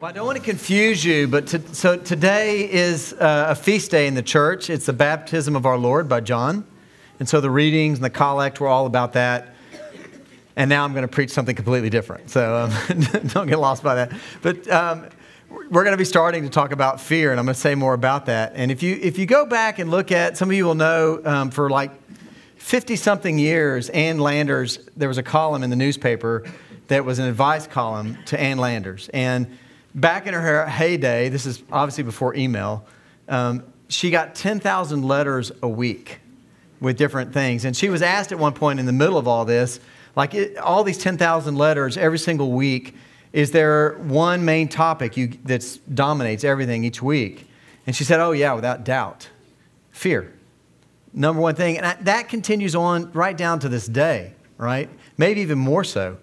Well, I don't want to confuse you, but to, so today is uh, a feast day in the church. It's the baptism of our Lord by John. And so the readings and the collect were all about that. And now I'm going to preach something completely different. So um, don't get lost by that. But um, we're going to be starting to talk about fear, and I'm going to say more about that. And if you, if you go back and look at, some of you will know um, for like 50 something years, Ann Landers, there was a column in the newspaper that was an advice column to Ann Landers. And back in her heyday, this is obviously before email, um, she got 10,000 letters a week with different things. And she was asked at one point in the middle of all this, like it, all these 10,000 letters every single week, is there one main topic that dominates everything each week? And she said, Oh, yeah, without doubt. Fear. Number one thing. And I, that continues on right down to this day, right? Maybe even more so.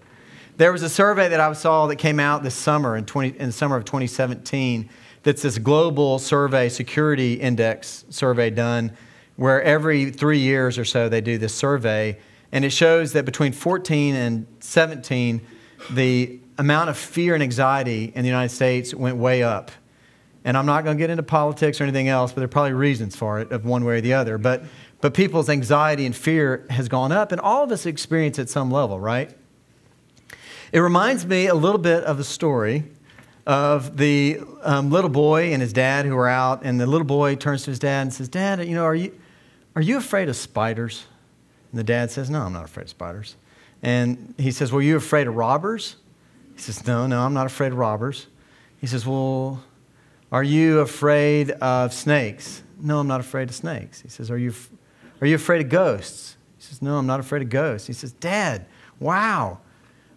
There was a survey that I saw that came out this summer in, 20, in the summer of 2017 that's this global survey, security index survey done, where every three years or so they do this survey. And it shows that between 14 and 17, the amount of fear and anxiety in the United States went way up. And I'm not going to get into politics or anything else, but there are probably reasons for it, of one way or the other. But, but people's anxiety and fear has gone up, and all of us experience at some level, right? It reminds me a little bit of the story of the um, little boy and his dad who are out, and the little boy turns to his dad and says, Dad, you know, are you, are you afraid of spiders? And the dad says, No, I'm not afraid of spiders. And he says, Well, are you afraid of robbers? He says, No, no, I'm not afraid of robbers. He says, Well, are you afraid of snakes? No, I'm not afraid of snakes. He says, Are you, are you afraid of ghosts? He says, No, I'm not afraid of ghosts. He says, Dad, wow.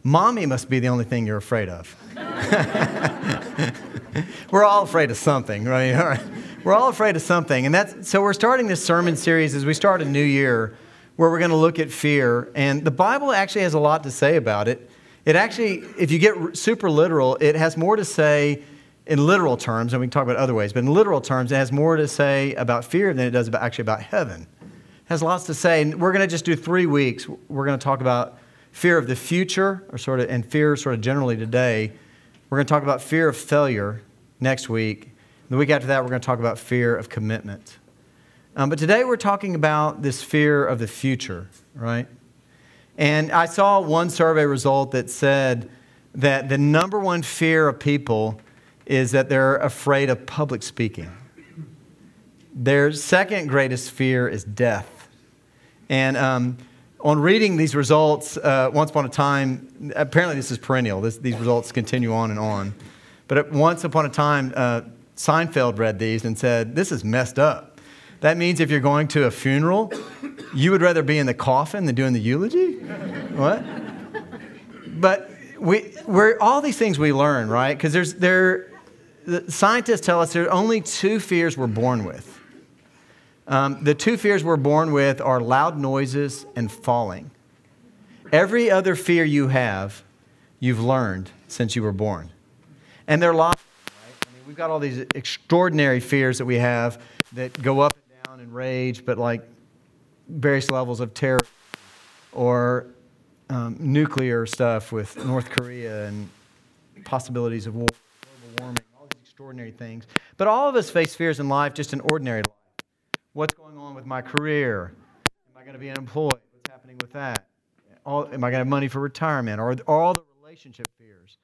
Mommy must be the only thing you're afraid of. we're all afraid of something, right? We're all afraid of something. And that's so we're starting this sermon series as we start a new year where we're going to look at fear. And the Bible actually has a lot to say about it. It actually, if you get super literal, it has more to say in literal terms, and we can talk about other ways, but in literal terms, it has more to say about fear than it does about, actually about heaven. It has lots to say. And we're going to just do three weeks. We're going to talk about fear of the future, or sort of, and fear sort of generally today. We're going to talk about fear of failure next week. The week after that, we're going to talk about fear of commitment. Um, but today we're talking about this fear of the future, right? And I saw one survey result that said that the number one fear of people is that they're afraid of public speaking. Their second greatest fear is death. And um, on reading these results, uh, once upon a time, apparently this is perennial, this, these results continue on and on. But once upon a time, uh, Seinfeld read these and said, This is messed up. That means if you're going to a funeral, you would rather be in the coffin than doing the eulogy? what? But we, we're, all these things we learn, right? Because there's, there, the scientists tell us there are only two fears we're born with um, the two fears we're born with are loud noises and falling. Every other fear you have, you've learned since you were born. And they're lots. Right? I mean, we've got all these extraordinary fears that we have that go up and down in rage, but like various levels of terror or um, nuclear stuff with North Korea and possibilities of war, global warming, all these extraordinary things. But all of us face fears in life, just in ordinary life. What's going on with my career? Am I going to be unemployed? What's happening with that? All, am I going to have money for retirement? Or all the relationship fears?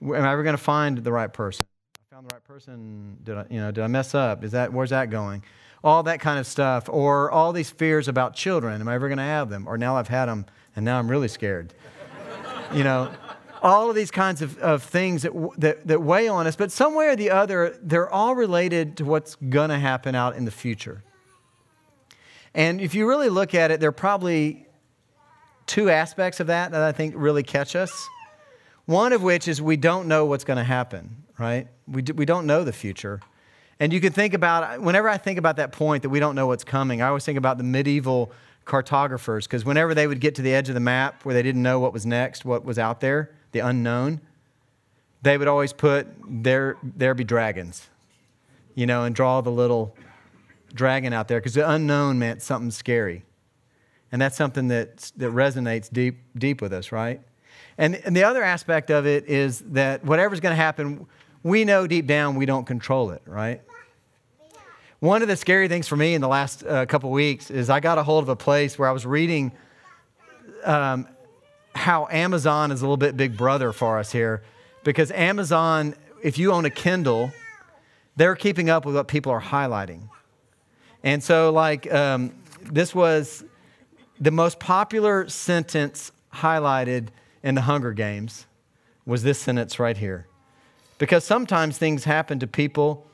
Am I ever going to find the right person? I found the right person. Did I, you know, did I mess up? Is that where's that going? All that kind of stuff. Or all these fears about children. Am I ever going to have them? Or now I've had them and now I'm really scared. you know, all of these kinds of, of things that, that, that weigh on us, but some way or the other, they're all related to what's going to happen out in the future. And if you really look at it, there are probably two aspects of that that I think really catch us. One of which is we don't know what's going to happen, right? We, do, we don't know the future. And you can think about, whenever I think about that point that we don't know what's coming, I always think about the medieval cartographers, because whenever they would get to the edge of the map where they didn't know what was next, what was out there, the unknown, they would always put, there, there be dragons, you know, and draw the little dragon out there because the unknown meant something scary. And that's something that, that resonates deep, deep with us, right? And, and the other aspect of it is that whatever's going to happen, we know deep down we don't control it, right? One of the scary things for me in the last uh, couple weeks is I got a hold of a place where I was reading um, how Amazon is a little bit big brother for us here. Because Amazon, if you own a Kindle, they're keeping up with what people are highlighting. And so, like, um, this was the most popular sentence highlighted in the Hunger Games was this sentence right here. Because sometimes things happen to people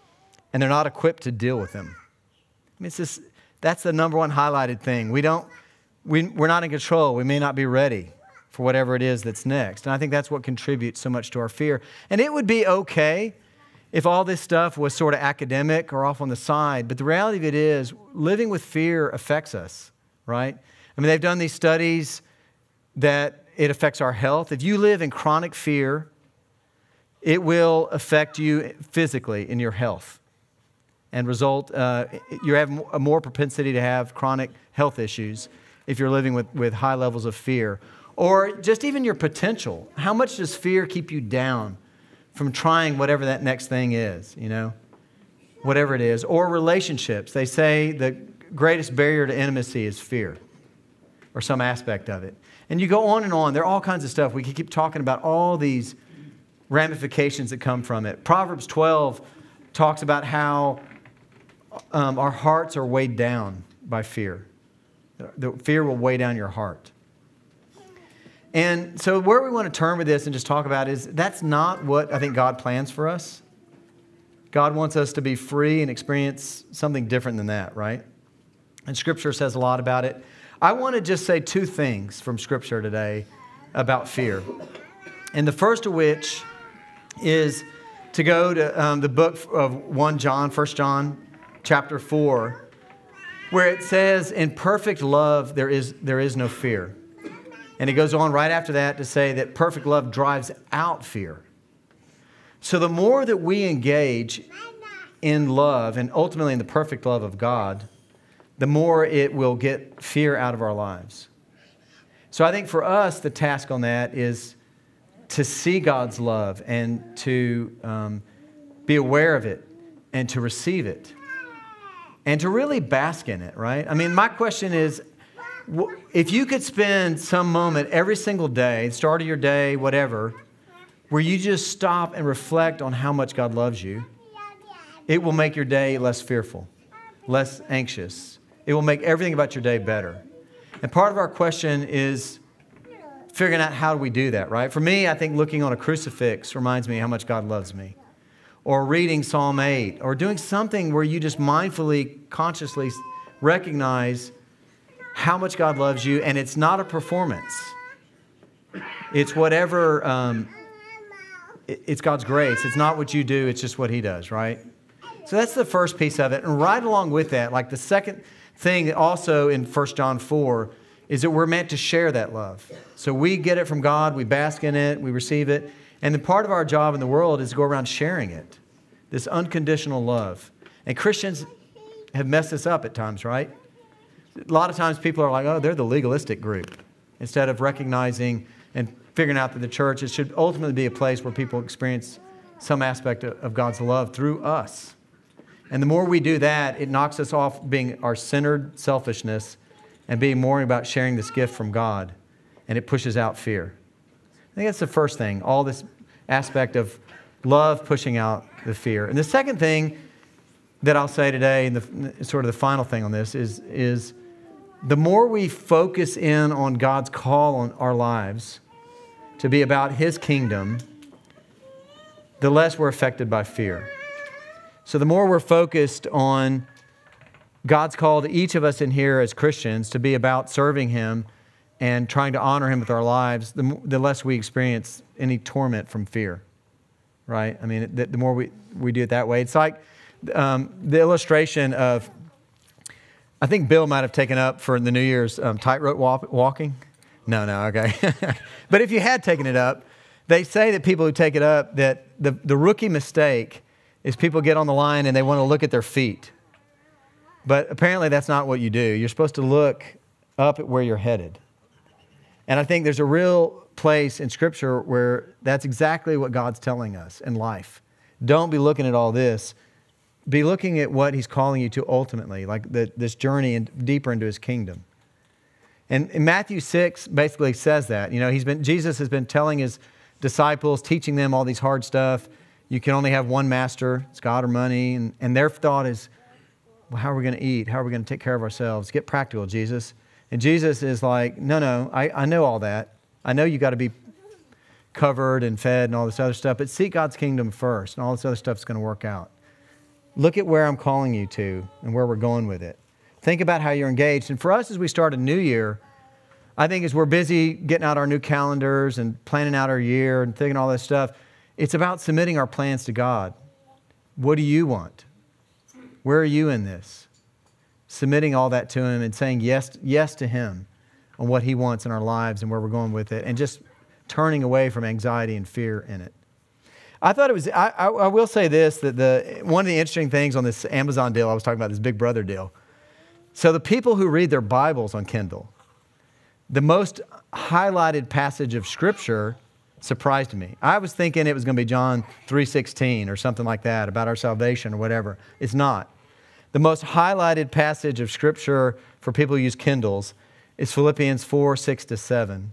and they're not equipped to deal with them. I mean, it's just, that's the number one highlighted thing. We don't, we, we're not in control. We may not be ready for whatever it is that's next. And I think that's what contributes so much to our fear. And it would be okay if all this stuff was sort of academic or off on the side, but the reality of it is living with fear affects us, right? I mean, they've done these studies that it affects our health. If you live in chronic fear, it will affect you physically in your health and result, uh, you have a more propensity to have chronic health issues if you're living with, with high levels of fear. Or just even your potential. How much does fear keep you down from trying whatever that next thing is, you know? Whatever it is. Or relationships. They say the greatest barrier to intimacy is fear or some aspect of it. And you go on and on. There are all kinds of stuff. We could keep talking about all these ramifications that come from it. Proverbs 12 talks about how um, our hearts are weighed down by fear. The fear will weigh down your heart. And so, where we want to turn with this and just talk about is that's not what I think God plans for us. God wants us to be free and experience something different than that, right? And Scripture says a lot about it. I want to just say two things from Scripture today about fear. And the first of which is to go to um, the book of 1 John, 1 John chapter 4, where it says, In perfect love, there is, there is no fear. And it goes on right after that to say that perfect love drives out fear. So the more that we engage in love and ultimately in the perfect love of God, the more it will get fear out of our lives. So I think for us, the task on that is to see God's love and to um, be aware of it and to receive it and to really bask in it, right? I mean, my question is if you could spend some moment every single day, start of your day, whatever, where you just stop and reflect on how much God loves you, it will make your day less fearful, less anxious. It will make everything about your day better. And part of our question is figuring out how do we do that, right? For me, I think looking on a crucifix reminds me how much God loves me. Or reading Psalm 8, or doing something where you just mindfully, consciously recognize how much God loves you, and it's not a performance. It's whatever, um, it's God's grace. It's not what you do, it's just what He does, right? So that's the first piece of it. And right along with that, like the second thing also in 1 John 4 is that we're meant to share that love. So we get it from God, we bask in it, we receive it. And the part of our job in the world is to go around sharing it, this unconditional love. And Christians have messed this up at times, right? A lot of times people are like, oh, they're the legalistic group, instead of recognizing and figuring out that the church it should ultimately be a place where people experience some aspect of God's love through us. And the more we do that, it knocks us off being our centered selfishness and being more about sharing this gift from God, and it pushes out fear. I think that's the first thing, all this aspect of love pushing out the fear. And the second thing that I'll say today, and the, sort of the final thing on this, is, is the more we focus in on God's call on our lives to be about His kingdom, the less we're affected by fear. So, the more we're focused on God's call to each of us in here as Christians to be about serving Him and trying to honor Him with our lives, the, the less we experience any torment from fear, right? I mean, the, the more we, we do it that way. It's like um, the illustration of I think Bill might have taken up for the New Year's um, tightrope walking. No, no, okay. but if you had taken it up, they say that people who take it up, that the, the rookie mistake is people get on the line and they want to look at their feet. But apparently that's not what you do. You're supposed to look up at where you're headed. And I think there's a real place in Scripture where that's exactly what God's telling us in life. Don't be looking at all this. Be looking at what he's calling you to ultimately, like the, this journey in, deeper into his kingdom. And, and Matthew 6 basically says that. You know, he's been, Jesus has been telling his disciples, teaching them all these hard stuff. You can only have one master, it's God or money. And, and their thought is, well, how are we going to eat? How are we going to take care of ourselves? Get practical, Jesus. And Jesus is like, no, no, I, I know all that. I know you got to be covered and fed and all this other stuff, but seek God's kingdom first, and all this other stuff's going to work out. Look at where I'm calling you to and where we're going with it. Think about how you're engaged. And for us, as we start a new year, I think as we're busy getting out our new calendars and planning out our year and thinking all this stuff, it's about submitting our plans to God. What do you want? Where are you in this? Submitting all that to Him and saying yes, yes to Him on what He wants in our lives and where we're going with it, and just turning away from anxiety and fear in it. I thought it was, I, I, I will say this that the, one of the interesting things on this Amazon deal, I was talking about this Big Brother deal. So, the people who read their Bibles on Kindle, the most highlighted passage of Scripture surprised me. I was thinking it was going to be John 3:16 or something like that about our salvation or whatever. It's not. The most highlighted passage of Scripture for people who use Kindles is Philippians 4, 6 to 7,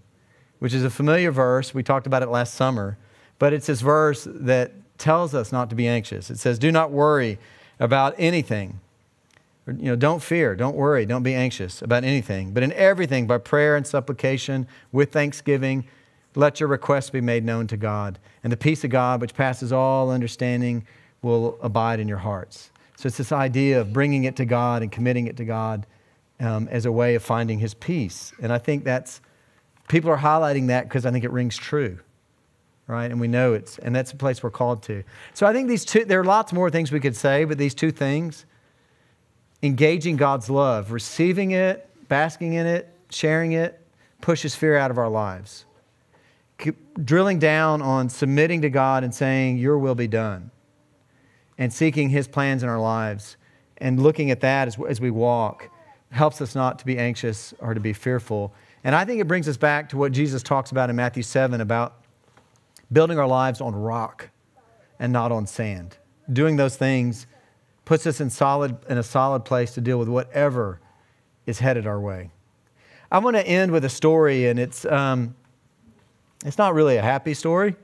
which is a familiar verse. We talked about it last summer, but it's this verse that tells us not to be anxious. It says, Do not worry about anything you know, don't fear, don't worry, don't be anxious about anything, but in everything, by prayer and supplication, with thanksgiving, let your requests be made known to God. And the peace of God, which passes all understanding, will abide in your hearts. So it's this idea of bringing it to God and committing it to God um, as a way of finding His peace. And I think that's, people are highlighting that because I think it rings true, right? And we know it's, and that's a place we're called to. So I think these two, there are lots more things we could say, but these two things, engaging God's love, receiving it, basking in it, sharing it, pushes fear out of our lives. Drilling down on submitting to God and saying, Your will be done, and seeking His plans in our lives, and looking at that as, as we walk helps us not to be anxious or to be fearful. And I think it brings us back to what Jesus talks about in Matthew 7 about building our lives on rock and not on sand. Doing those things puts us in, solid, in a solid place to deal with whatever is headed our way. I want to end with a story, and it's, um, it's not really a happy story,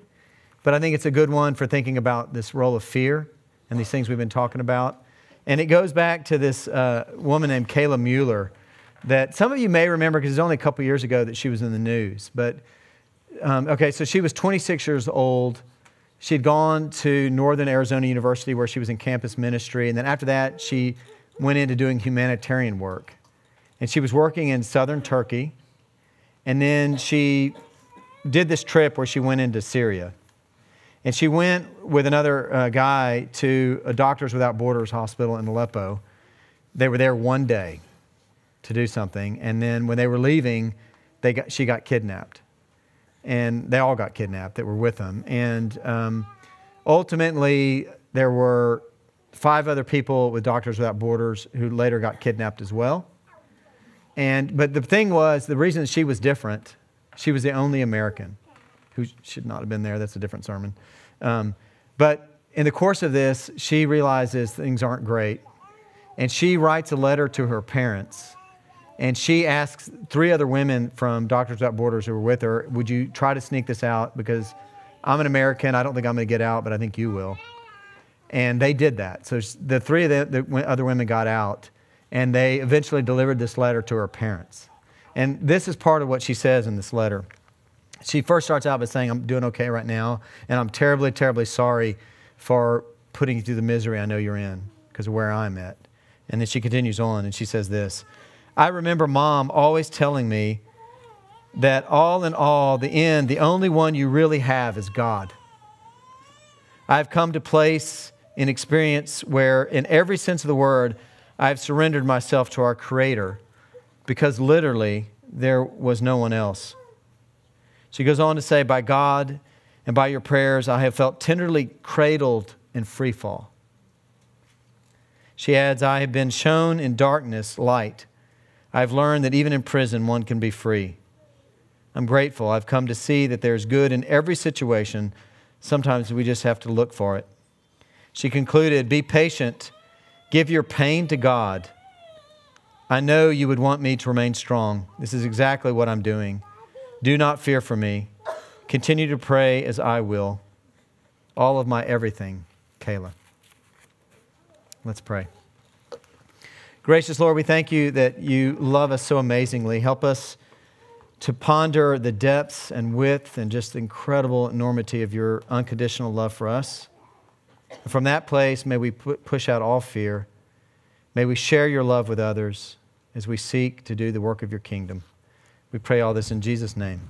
but I think it's a good one for thinking about this role of fear and these things we've been talking about. And it goes back to this uh, woman named Kayla Mueller that some of you may remember because it's only a couple years ago that she was in the news. But um, okay, so she was 26 years old. She'd gone to Northern Arizona University where she was in campus ministry. And then after that, she went into doing humanitarian work. And she was working in southern Turkey. And then she did this trip where she went into Syria. And she went with another uh, guy to a Doctors Without Borders hospital in Aleppo. They were there one day to do something. And then when they were leaving, they got, she got kidnapped and they all got kidnapped that were with them. And um, ultimately, there were five other people with Doctors Without Borders who later got kidnapped as well. And but the thing was, the reason she was different, she was the only American who should not have been there. That's a different sermon. Um, but in the course of this, she realizes things aren't great, and she writes a letter to her parents and she asks three other women from Doctors Without Borders who were with her, Would you try to sneak this out? Because I'm an American. I don't think I'm going to get out, but I think you will. And they did that. So the three of the, the other women got out, and they eventually delivered this letter to her parents. And this is part of what she says in this letter. She first starts out by saying, I'm doing okay right now, and I'm terribly, terribly sorry for putting you through the misery I know you're in because of where I'm at. And then she continues on, and she says this I remember mom always telling me that all in all, the end, the only one you really have is God. I've come to place in experience where, in every sense of the word, I've surrendered myself to our Creator because literally there was no one else. She goes on to say, By God and by your prayers, I have felt tenderly cradled in free fall. She adds, I have been shown in darkness light I've learned that even in prison, one can be free. I'm grateful. I've come to see that there's good in every situation. Sometimes we just have to look for it. She concluded, Be patient, give your pain to God. I know you would want me to remain strong. This is exactly what I'm doing. Do not fear for me. Continue to pray as I will. All of my everything, Kayla. Let's pray. Gracious Lord, we thank you that you love us so amazingly. Help us to ponder the depths and width and just incredible enormity of your unconditional love for us. And from that place, may we push out all fear. May we share your love with others as we seek to do the work of your kingdom. We pray all this in Jesus' name.